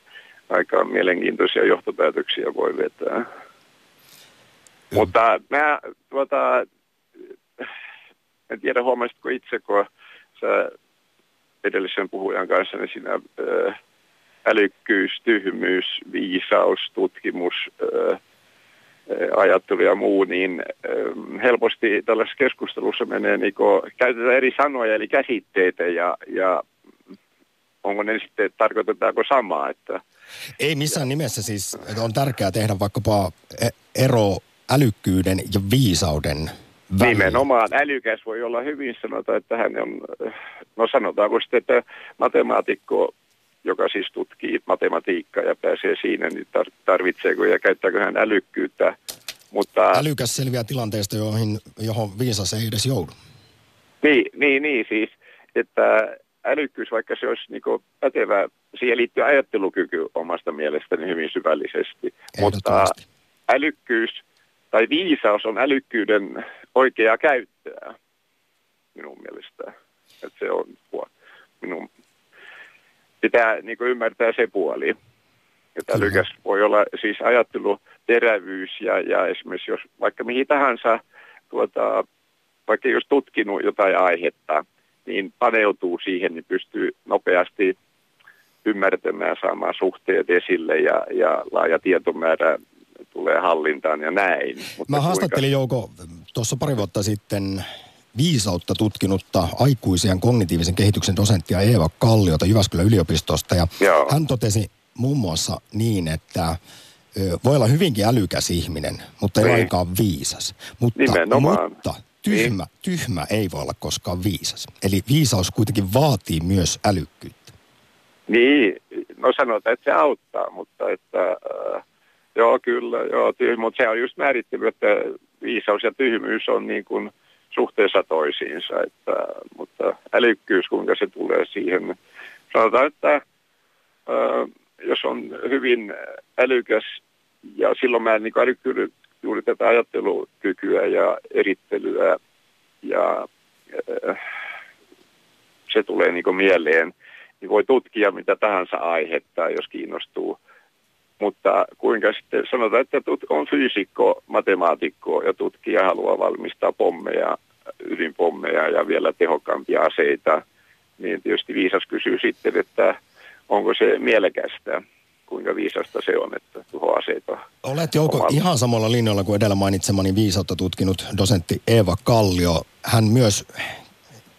H: aika mielenkiintoisia johtopäätöksiä voi vetää. Mm. Mutta mä tuota, en tiedä huomasitko itse, kun sä edellisen puhujan kanssa, niin siinä ää, älykkyys, tyhmyys, viisaus, tutkimus, ää, ajattelu ja muu, niin helposti tällaisessa keskustelussa menee, niin käytetään eri sanoja eli käsitteitä ja, ja onko ne sitten, tarkoitetaanko samaa, että
A: ei missään nimessä siis, että on tärkeää tehdä vaikkapa e- ero älykkyyden ja viisauden välillä.
H: Nimenomaan älykäs voi olla hyvin sanota, että hän on, no sanotaanko sitten, että matemaatikko joka siis tutkii matematiikkaa ja pääsee siinä, niin tarvitseeko ja käyttääkö hän älykkyyttä.
A: Mutta, Älykäs selviää tilanteesta, joihin, johon viisas ei edes joudu.
H: Niin, niin, niin siis, että älykkyys, vaikka se olisi niin pätevä, siihen liittyy ajattelukyky omasta mielestäni hyvin syvällisesti. Mutta älykkyys tai viisaus on älykkyyden oikeaa käyttöä minun mielestä. Että se on minun pitää niin ymmärtää se puoli. Että älykäs voi olla siis ajattelu, terävyys ja, ja esimerkiksi jos vaikka mihin tahansa, tuota, vaikka jos tutkinut jotain aihetta, niin paneutuu siihen, niin pystyy nopeasti ymmärtämään saamaan suhteet esille ja, ja laaja tietomäärä tulee hallintaan ja näin.
A: Mutta Mä haastattelin kuinka... Jouko tuossa pari vuotta sitten viisautta tutkinutta aikuisen kognitiivisen kehityksen dosenttia Eeva Kalliota Jyväskylän yliopistosta. Ja Joo. hän totesi muun muassa niin, että voi olla hyvinkin älykäs ihminen, mutta ei niin. lainkaan viisas. Mutta, mutta tyhmä, niin. tyhmä ei voi olla koskaan viisas. Eli viisaus kuitenkin vaatii myös älykkyyttä.
H: Niin, no sanotaan, että se auttaa, mutta että... Äh, joo, kyllä, joo, tyhmä, mutta se on just määrittely, että viisaus ja tyhmyys on niin kuin – suhteessa toisiinsa, että, mutta älykkyys, kuinka se tulee siihen. Sanotaan, että ää, jos on hyvin älykäs ja silloin mä niin älykkyyden juuri tätä ajattelukykyä ja erittelyä ja ää, se tulee niin mieleen, niin voi tutkia mitä tahansa aihetta, jos kiinnostuu. Mutta kuinka sitten sanotaan, että on fyysikko, matemaatikko ja tutkija haluaa valmistaa pommeja ydinpommeja ja vielä tehokkaampia aseita, niin tietysti viisas kysyy sitten, että onko se mielekästä, kuinka viisasta se on, että tuho aseita.
A: Olet Jouko omalla. ihan samalla linjalla kuin edellä mainitsemani viisautta tutkinut dosentti Eeva Kallio. Hän myös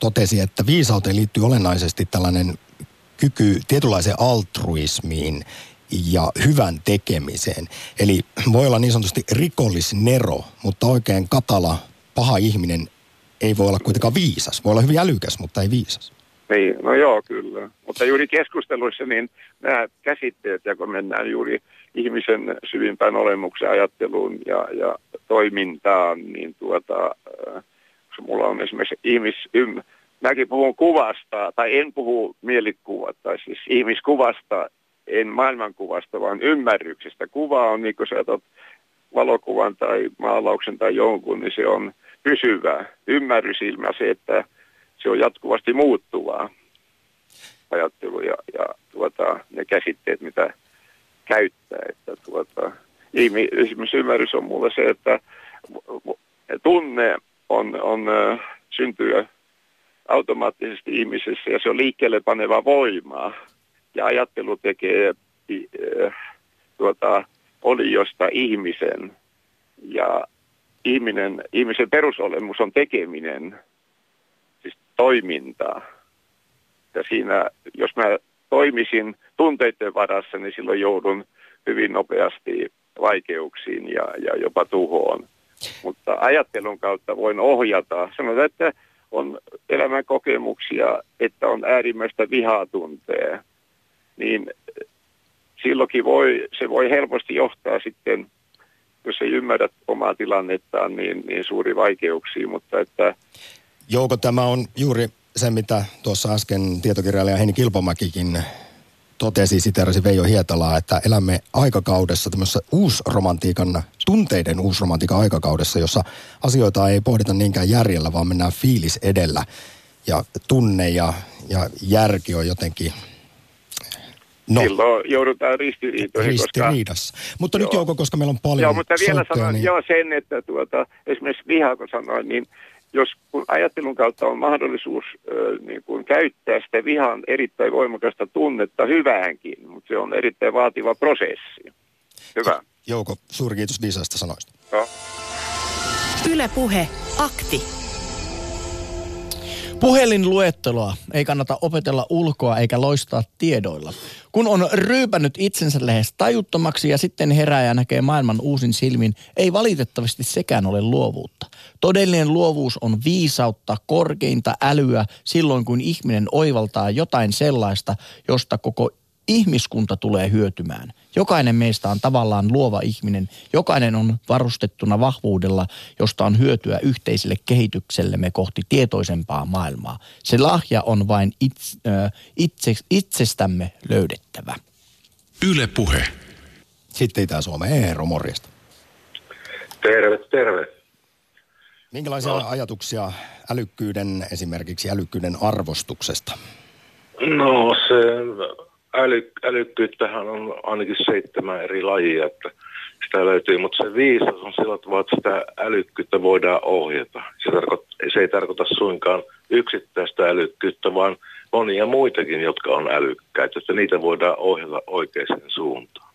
A: totesi, että viisauteen liittyy olennaisesti tällainen kyky tietynlaiseen altruismiin ja hyvän tekemiseen. Eli voi olla niin sanotusti rikollisnero, mutta oikein katala, paha ihminen ei voi olla kuitenkaan viisas. Voi olla hyvin älykäs, mutta ei viisas.
H: Niin, no joo, kyllä. Mutta juuri keskusteluissa niin nämä käsitteet, ja kun mennään juuri ihmisen syvimpään olemuksen ajatteluun ja, ja toimintaan, niin tuota, äh, mulla on esimerkiksi ihmis, mäkin puhun kuvasta, tai en puhu mielikuvat, tai siis ihmiskuvasta, en maailmankuvasta, vaan ymmärryksestä. Kuva on, niin kuin sä otat valokuvan tai maalauksen tai jonkun, niin se on pysyvää. Ymmärrysilmä se, että se on jatkuvasti muuttuvaa ajattelu ja, ja tuota, ne käsitteet, mitä käyttää. Että tuota, ymmärrys on mulle se, että tunne on, on syntyy automaattisesti ihmisessä ja se on liikkeelle paneva voimaa. Ja ajattelu tekee tuota, oliosta ihmisen ja ihminen, ihmisen perusolemus on tekeminen, toimintaa. Ja siinä, jos mä toimisin tunteiden varassa, niin silloin joudun hyvin nopeasti vaikeuksiin ja, ja jopa tuhoon. Mutta ajattelun kautta voin ohjata. Sanotaan, että on elämän kokemuksia, että on äärimmäistä vihaa tuntee, niin silloinkin voi, se voi helposti johtaa sitten jos ei ymmärrä omaa tilannettaan, niin, niin suuri vaikeuksia, mutta että...
A: Jouko, tämä on juuri se, mitä tuossa äsken tietokirjailija Heini Kilpomäkikin totesi, siterasi Veijo Hietalaa, että elämme aikakaudessa, tämmöisessä uusromantiikan, tunteiden uusromantiikan aikakaudessa, jossa asioita ei pohdita niinkään järjellä, vaan mennään fiilis edellä. Ja tunne ja, ja järki on jotenkin
H: No. Silloin joudutaan ristiriitoihin.
A: Ristiriidassa. Koska, mutta nyt Jouko, koska meillä on paljon
H: Joo, mutta vielä sanon niin... joo, sen, että tuota, esimerkiksi vihaa, kun sanoin, niin jos kun ajattelun kautta on mahdollisuus äh, niin kuin käyttää sitä vihan erittäin voimakasta tunnetta hyväänkin, mutta se on erittäin vaativa prosessi. Hyvä.
A: Jouko, suuri kiitos viisaista sanoista.
C: No. Yle Puhe, akti.
B: Puhelinluetteloa ei kannata opetella ulkoa eikä loistaa tiedoilla. Kun on ryypännyt itsensä lähes tajuttomaksi ja sitten herää ja näkee maailman uusin silmin, ei valitettavasti sekään ole luovuutta. Todellinen luovuus on viisautta, korkeinta älyä silloin, kun ihminen oivaltaa jotain sellaista, josta koko ihmiskunta tulee hyötymään. Jokainen meistä on tavallaan luova ihminen. Jokainen on varustettuna vahvuudella, josta on hyötyä yhteiselle kehityksellemme kohti tietoisempaa maailmaa. Se lahja on vain itse, itse, itsestämme löydettävä.
I: Yle Puhe.
A: Sitten Itä-Suomeen. Eero, morjesta.
J: Terve, terve.
A: Minkälaisia no. ajatuksia älykkyyden, esimerkiksi älykkyyden arvostuksesta?
J: No se äly, älykkyyttähän on ainakin seitsemän eri lajia, että sitä löytyy, mutta se viisas on sillä tavalla, että sitä älykkyyttä voidaan ohjata. Se, tarko- se ei tarkoita suinkaan yksittäistä älykkyyttä, vaan monia muitakin, jotka on älykkäitä, että niitä voidaan ohjata oikeaan suuntaan.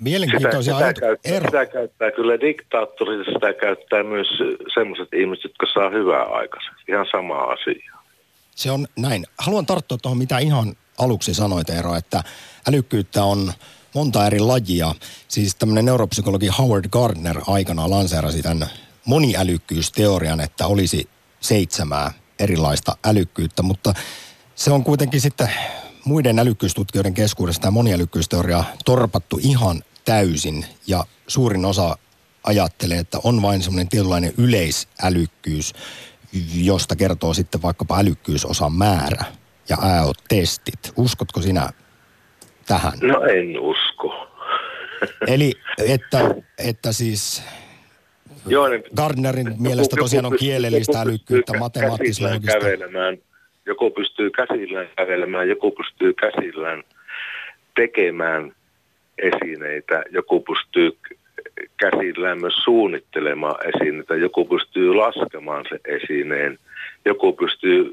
A: Mielenkiintoisia
J: sitä, sitä, käyttää, sitä käyttää kyllä diktaattorit, sitä käyttää myös sellaiset ihmiset, jotka saa hyvää aikaiseksi. Ihan sama asia.
A: Se on näin. Haluan tarttua tuohon, mitä ihan aluksi sanoit, Eero, että älykkyyttä on monta eri lajia. Siis tämmöinen neuropsykologi Howard Gardner aikana lanseerasi tämän moniälykkyysteorian, että olisi seitsemää erilaista älykkyyttä, mutta se on kuitenkin sitten muiden älykkyystutkijoiden keskuudesta tämä moniälykkyysteoria torpattu ihan täysin ja suurin osa ajattelee, että on vain semmoinen tietynlainen yleisälykkyys, josta kertoo sitten vaikkapa älykkyysosan määrä ja AO-testit. Uskotko sinä tähän?
J: No en usko. (laughs)
A: Eli että, että siis Joo, niin Gardnerin mielestä tosiaan on kielellistä älykkyyttä, matemaattista
J: kävelemään, joku pystyy käsillään kävelemään, joku pystyy käsillään tekemään esineitä, joku pystyy käsillään myös suunnittelemaan esineitä, joku pystyy laskemaan se esineen, joku pystyy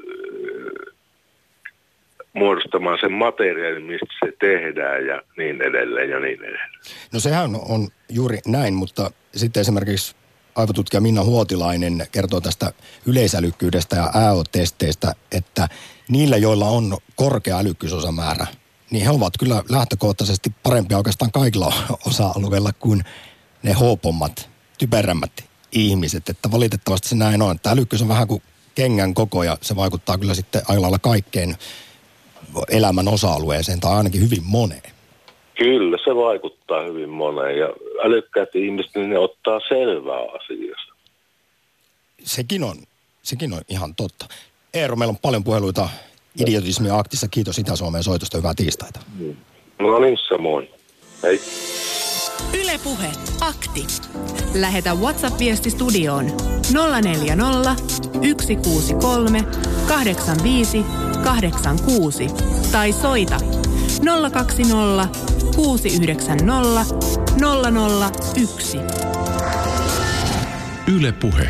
J: muodostamaan sen materiaalin, mistä se tehdään ja niin edelleen ja niin edelleen.
A: No sehän on juuri näin, mutta sitten esimerkiksi aivotutkija Minna Huotilainen kertoo tästä yleisälykkyydestä ja AO-testeistä, että niillä, joilla on korkea älykkyysosamäärä, niin he ovat kyllä lähtökohtaisesti parempia oikeastaan kaikilla (laughs) osa-alueilla kuin ne hoopommat, typerämmät ihmiset. Että valitettavasti se näin on, että älykkyys on vähän kuin kengän koko ja se vaikuttaa kyllä sitten aika lailla kaikkeen elämän osa-alueeseen tai ainakin hyvin moneen.
J: Kyllä, se vaikuttaa hyvin moneen ja älykkäät ihmiset, niin ne ottaa selvää asiasta.
A: Sekin on, sekin on ihan totta. Eero, meillä on paljon puheluita idiotismia aktissa. Kiitos Itä-Suomeen soitosta. Hyvää tiistaita.
J: No niin, samoin. Hei.
C: Ylepuhe akti. Lähetä WhatsApp-viesti studioon 040 163 85 86 tai soita 020 690 001.
I: Yle Puhe.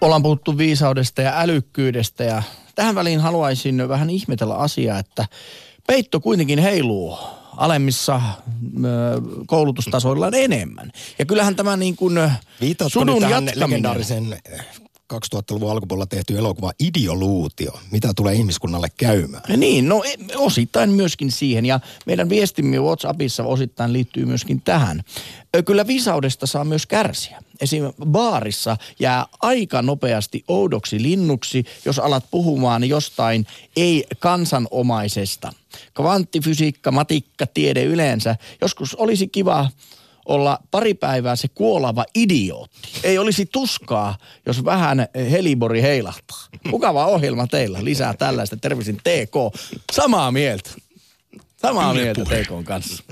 B: Ollaan puhuttu viisaudesta ja älykkyydestä ja tähän väliin haluaisin vähän ihmetellä asiaa, että peitto kuitenkin heiluu alemmissa koulutustasoilla enemmän. Ja kyllähän tämä niin kuin sudun tähän
A: legendaarisen 2000-luvun alkupuolella tehty elokuva Ideoluutio. Mitä tulee ihmiskunnalle käymään?
B: Niin, no e, osittain myöskin siihen. Ja meidän viestimme WhatsAppissa osittain liittyy myöskin tähän. Kyllä viisaudesta saa myös kärsiä. Esim. baarissa jää aika nopeasti oudoksi linnuksi, jos alat puhumaan jostain ei-kansanomaisesta. Kvanttifysiikka, matikka, tiede yleensä. Joskus olisi kiva olla pari päivää se kuolava idiootti. Ei olisi tuskaa, jos vähän helibori heilahtaa. Mukava ohjelma teillä. Lisää tällaista. Terveisin TK. Samaa mieltä. Samaa Yle mieltä TK kanssa.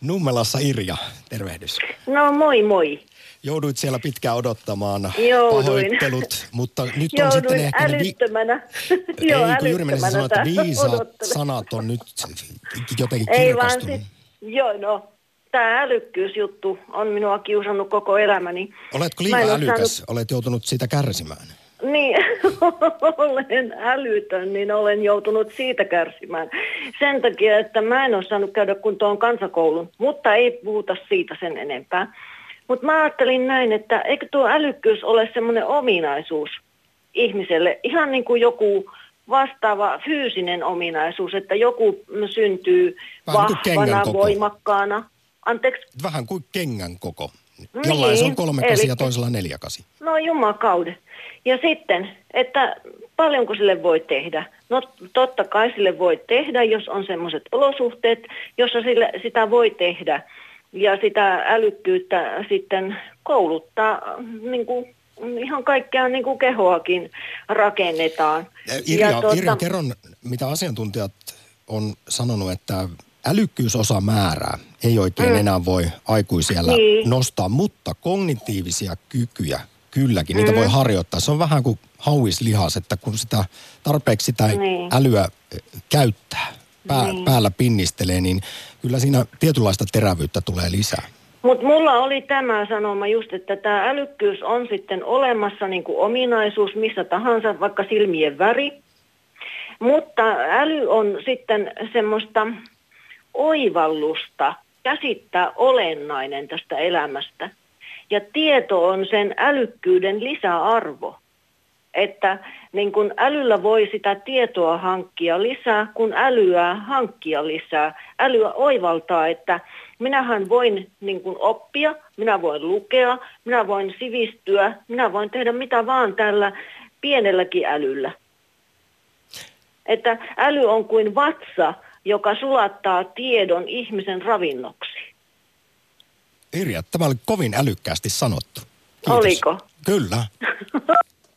A: Nummelassa Irja, tervehdys.
K: No moi moi.
A: Jouduit siellä pitkään odottamaan
K: Jouduin.
A: pahoittelut, mutta nyt
K: Jouduin
A: on sitten ehkä
K: älyttömänä.
A: Ne vi-
K: Joo,
A: Ei, kun juuri menisin sanoa, että viisaat sanat on nyt jotenkin
K: Ei vaan sit, joo no, tämä älykkyysjuttu on minua kiusannut koko elämäni.
A: Oletko liian älykäs? Olet joutunut siitä kärsimään.
K: Niin, (laughs) olen älytön, niin olen joutunut siitä kärsimään. Sen takia, että mä en ole saanut käydä kuntoon kansakoulun, mutta ei puhuta siitä sen enempää. Mutta mä ajattelin näin, että eikö tuo älykkyys ole semmoinen ominaisuus ihmiselle, ihan niin kuin joku vastaava fyysinen ominaisuus, että joku syntyy
A: Vähän
K: vahvana, voimakkaana. Anteeksi,
A: Vähän kuin kengän koko.
K: Niin,
A: Jollain se on kolme kasi
K: eli-
A: ja toisella neljä kasi.
K: No jumakaude. Ja sitten, että paljonko sille voi tehdä? No totta kai sille voi tehdä, jos on semmoiset olosuhteet, jossa sille, sitä voi tehdä. Ja sitä älykkyyttä sitten kouluttaa niin kuin ihan kaikkea niin kuin kehoakin rakennetaan.
A: Irja, ja tuota... Irja, kerron, mitä asiantuntijat on sanonut, että älykkyysosa määrää ei oikein mm. enää voi aikuisiellä niin. nostaa, mutta kognitiivisia kykyjä kylläkin, niitä mm. voi harjoittaa. Se on vähän kuin hauislihas, että kun sitä tarpeeksi sitä niin. älyä eh, käyttää, pää, niin. päällä pinnistelee, niin kyllä siinä tietynlaista terävyyttä tulee lisää.
K: Mutta mulla oli tämä sanoma just, että tämä älykkyys on sitten olemassa niin kuin ominaisuus missä tahansa, vaikka silmien väri. Mutta äly on sitten semmoista oivallusta käsittää olennainen tästä elämästä. Ja tieto on sen älykkyyden lisäarvo. Että niin kun älyllä voi sitä tietoa hankkia lisää, kun älyä hankkia lisää. Älyä oivaltaa, että minähän voin niin kun oppia, minä voin lukea, minä voin sivistyä, minä voin tehdä mitä vaan tällä pienelläkin älyllä. Että äly on kuin vatsa, joka sulattaa tiedon ihmisen ravinnoksi.
A: Irja, tämä oli kovin älykkäästi sanottu.
K: Kiitos. Oliko?
A: Kyllä.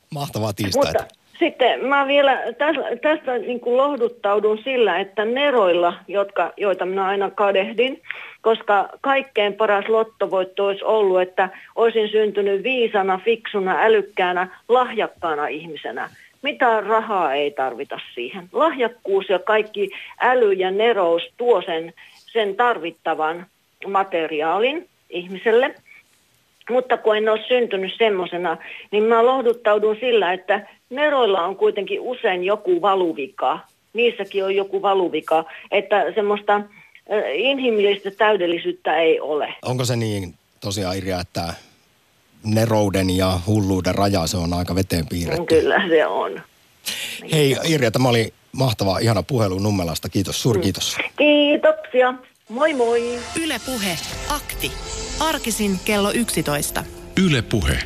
A: Mahtavaa tiistaita.
K: Mutta sitten mä vielä tästä, tästä niin kuin lohduttaudun sillä, että neroilla, jotka, joita minä aina kadehdin, koska kaikkein paras lottovoitto olisi ollut, että olisin syntynyt viisana, fiksuna, älykkäänä, lahjakkaana ihmisenä. Mitään rahaa ei tarvita siihen. Lahjakkuus ja kaikki äly ja nerous tuo sen, sen tarvittavan materiaalin ihmiselle. Mutta kun en ole syntynyt semmoisena, niin mä lohduttaudun sillä, että neroilla on kuitenkin usein joku valuvika. Niissäkin on joku valuvika, että semmoista inhimillistä täydellisyyttä ei ole.
A: Onko se niin tosiaan Irja, että nerouden ja hulluuden raja, se on aika veteen piirretty?
K: Kyllä se on.
A: Hei Irja, tämä oli mahtava, ihana puhelu Nummelasta. Kiitos, suuri mm. kiitos.
K: Kiitoksia. Moi moi.
C: Ylepuhe akti. Arkisin kello 11.
I: Ylepuhe.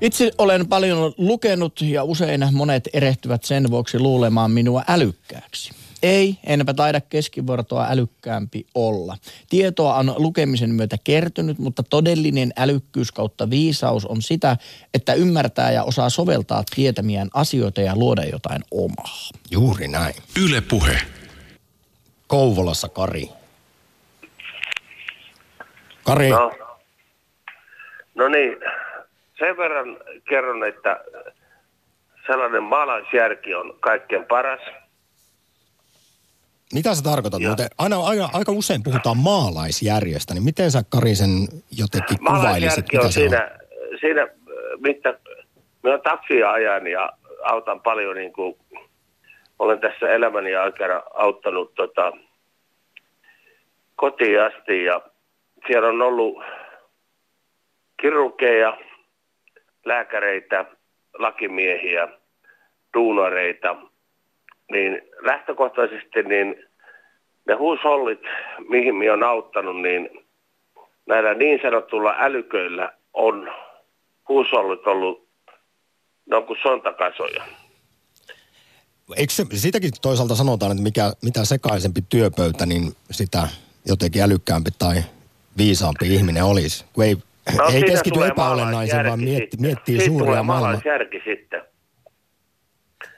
B: Itse olen paljon lukenut ja usein monet erehtyvät sen vuoksi luulemaan minua älykkääksi. Ei, enpä taida keskivertoa älykkäämpi olla. Tietoa on lukemisen myötä kertynyt, mutta todellinen älykkyys kautta viisaus on sitä, että ymmärtää ja osaa soveltaa tietämiään asioita ja luoda jotain omaa.
A: Juuri näin.
I: Yle Puhe.
A: Kouvolassa Kari. Kari.
L: No, no niin, sen verran kerron, että sellainen maalaisjärki on kaikkein paras –
A: mitä sä tarkoitat ja. muuten? Aina, aina, aika usein puhutaan maalaisjärjestä, niin miten sä Kari sen jotenkin kuvailisit?
L: Mitä on siinä, on? siinä mitä, oon taksia ajan ja autan paljon niin kuin, olen tässä elämäni aikana auttanut tota, kotiin asti ja siellä on ollut kirurgeja, lääkäreitä, lakimiehiä, duunareita – niin lähtökohtaisesti niin ne huushollit, mihin minä on auttanut, niin näillä niin sanotulla älyköillä on huushollit ollut, ne on kuin sontakasoja.
A: Eikö se, sitäkin toisaalta sanotaan, että mikä, mitä sekaisempi työpöytä, niin sitä jotenkin älykkäämpi tai viisaampi ihminen olisi. Kun ei, no, ei keskity epäolennaisen, vaan mietti, miettii suuria maailmaa.
L: sitten.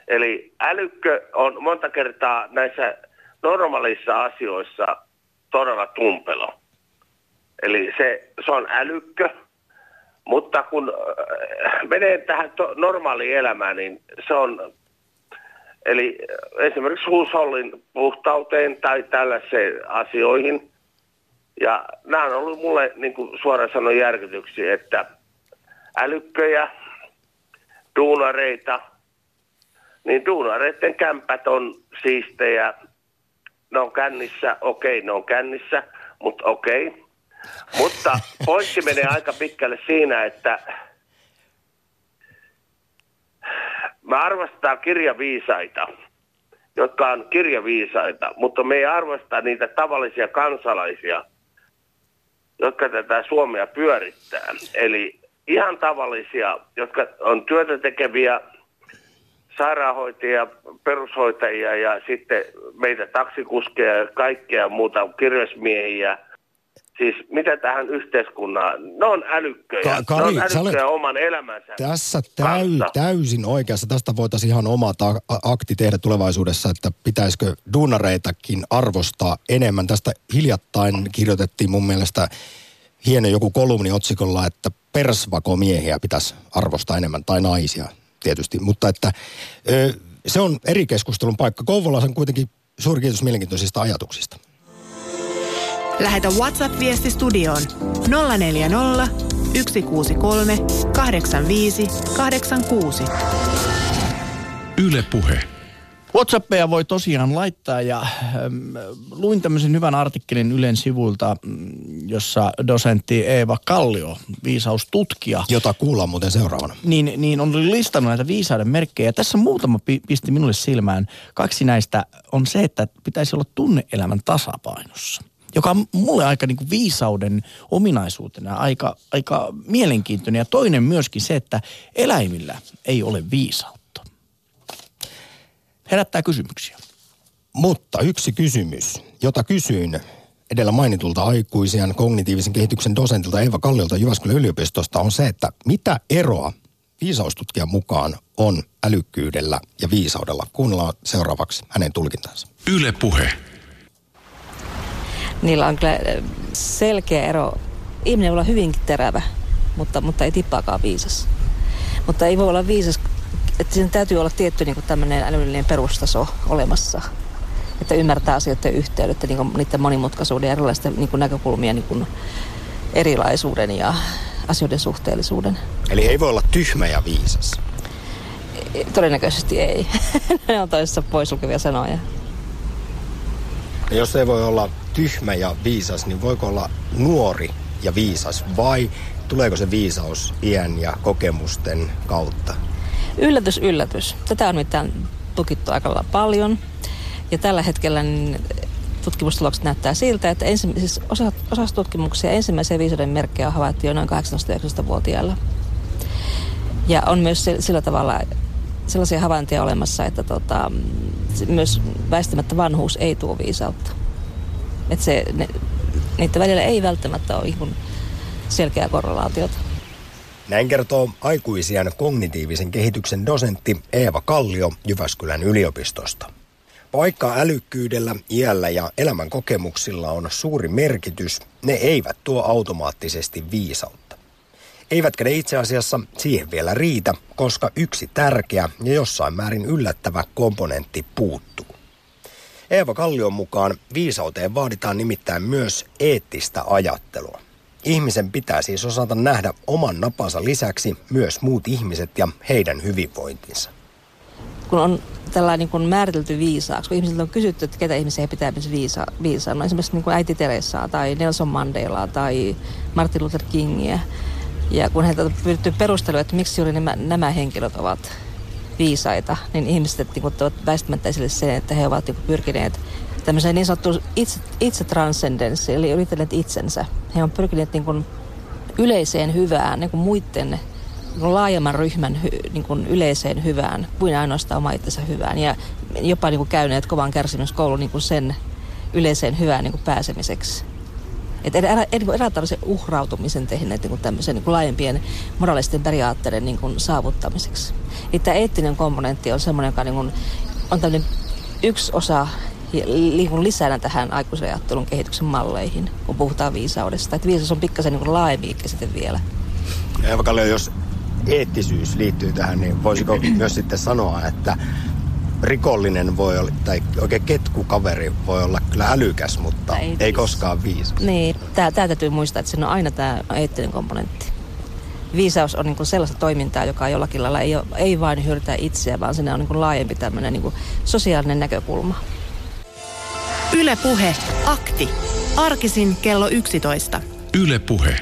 L: Eli älykkö on monta kertaa näissä normaalissa asioissa todella tumpelo. Eli se, se on älykkö, mutta kun äh, menee tähän to, normaaliin elämään, niin se on, eli esimerkiksi huushollin puhtauteen tai tällaiseen asioihin. Ja nämä on ollut mulle niin kuin suoraan sanoen järkytyksiä, että älykköjä, duunareita – niin duunareiden kämpät on siistejä. Ne on kännissä, okei, ne on kännissä, mutta okei. Mutta pointti menee aika pitkälle siinä, että mä arvostan kirjaviisaita, jotka on kirjaviisaita, mutta me ei arvosta niitä tavallisia kansalaisia, jotka tätä Suomea pyörittää. Eli ihan tavallisia, jotka on työtä tekeviä, sairaanhoitajia, perushoitajia ja sitten meitä taksikuskeja ja kaikkea muuta, kirjasmiehiä. Siis mitä tähän yhteiskunnaan, ne on älykköjä, Ka- Kari, ne on älykköjä olet oman elämänsä
A: Tässä täy, täysin oikeassa. Tästä voitaisiin ihan oma ta- akti tehdä tulevaisuudessa, että pitäisikö duunareitakin arvostaa enemmän. Tästä hiljattain kirjoitettiin mun mielestä hieno joku kolumni otsikolla, että persvakomiehiä pitäisi arvostaa enemmän, tai naisia tietysti. Mutta että ö, se on eri keskustelun paikka. Kouvola on kuitenkin suuri kiitos mielenkiintoisista ajatuksista.
C: Lähetä WhatsApp-viesti studioon 040 163 85 86.
I: Yle Puhe.
B: Whatsappeja voi tosiaan laittaa ja ähm, luin tämmöisen hyvän artikkelin Ylen sivuilta, mm, jossa dosentti Eeva Kallio, viisaustutkija.
A: Jota kuullaan muuten seuraavana.
B: Niin, niin on listannut näitä viisauden merkkejä. Tässä muutama pisti minulle silmään. Kaksi näistä on se, että pitäisi olla tunneelämän tasapainossa joka on mulle aika niin kuin viisauden ominaisuutena aika, aika mielenkiintoinen. Ja toinen myöskin se, että eläimillä ei ole viisautta. Herättää kysymyksiä.
A: Mutta yksi kysymys, jota kysyin edellä mainitulta aikuisen kognitiivisen kehityksen dosentilta Eeva Kalliolta Jyväskylän yliopistosta on se, että mitä eroa viisaustutkijan mukaan on älykkyydellä ja viisaudella. Kuunnellaan seuraavaksi hänen tulkintansa.
I: Yle Puhe
M: niillä on kyllä selkeä ero. Ihminen voi olla hyvinkin terävä, mutta, mutta ei tippaakaan viisas. Mutta ei voi olla viisas, että siinä täytyy olla tietty niin tämmöinen älyllinen perustaso olemassa. Että ymmärtää asioiden yhteydet niin niiden monimutkaisuuden ja erilaisten niin näkökulmien niin erilaisuuden ja asioiden suhteellisuuden.
A: Eli ei voi olla tyhmä ja viisas?
M: Todennäköisesti ei. (laughs) ne on toisessa poisulkevia sanoja.
A: Ja jos ei voi olla tyhmä ja viisas, niin voiko olla nuori ja viisas vai tuleeko se viisaus iän ja kokemusten kautta?
M: Yllätys, yllätys. Tätä on mitään tukittu aika paljon. Ja tällä hetkellä niin tutkimustulokset näyttää siltä, että ensi, siis osa, osassa tutkimuksia ensimmäisiä viisauden merkkejä on havaittu jo noin 18-19-vuotiailla. Ja on myös sillä tavalla sellaisia havaintoja olemassa, että tota, myös väistämättä vanhuus ei tuo viisautta. Että se, ne, niiden välillä ei välttämättä ole ihan selkeää korrelaatiota.
A: Näin kertoo aikuisien kognitiivisen kehityksen dosentti Eeva Kallio Jyväskylän yliopistosta. Vaikka älykkyydellä, iällä ja elämän kokemuksilla on suuri merkitys, ne eivät tuo automaattisesti viisautta. Eivätkä ne itse asiassa siihen vielä riitä, koska yksi tärkeä ja jossain määrin yllättävä komponentti puuttuu. Eeva Kallion mukaan viisauteen vaaditaan nimittäin myös eettistä ajattelua. Ihmisen pitää siis osata nähdä oman napansa lisäksi myös muut ihmiset ja heidän hyvinvointinsa.
M: Kun on tällainen niin kuin määritelty viisaaksi, kun ihmisiltä on kysytty, että ketä ihmisiä pitää viisa, viisaana, esimerkiksi niin kuin äiti Teresaa tai Nelson Mandelaa tai Martin Luther Kingiä, ja kun heiltä on pyritty perustelua, että miksi juuri nämä, nämä henkilöt ovat viisaita, niin ihmiset niin tuovat väistämättä esille sen, että he ovat niin pyrkineet tämmöiseen niin sanottuun itse, itse transcendenssiin, eli yrittäneet itsensä. He on pyrkineet niin kuin yleiseen hyvään, niin kuin muiden niin kuin laajemman ryhmän hy, niin kuin yleiseen hyvään, kuin ainoastaan oma itsensä hyvään. Ja jopa niin kuin käyneet kovan kärsimyskoulun niin kuin sen yleiseen hyvään niin kuin pääsemiseksi. Että erä, erä, erä tällaisen uhrautumisen tehneet niin tämmöisen niin laajempien moraalisten periaatteiden niin kuin saavuttamiseksi. Eli tämä eettinen komponentti on semmoinen, joka niin kuin, on tämmöinen yksi osa niin lisänä tähän aikuisajattelun kehityksen malleihin, kun puhutaan viisaudesta. Että viisaus on pikkasen niin laajempi käsite vielä.
A: Ja jos eettisyys liittyy tähän, niin voisiko myös sitten sanoa, että rikollinen voi olla, tai oikein ketkukaveri voi olla kyllä älykäs, mutta ei, ei koskaan viisas.
M: Niin, tämä täytyy muistaa, että siinä on aina tämä eettinen komponentti. Viisaus on niin sellaista toimintaa, joka jollakin lailla ei, ole, ei vain hyödytä itseä, vaan siinä on niin laajempi tämmöinen niin sosiaalinen näkökulma.
C: Ylepuhe akti. Arkisin kello 11.
I: Ylepuhe.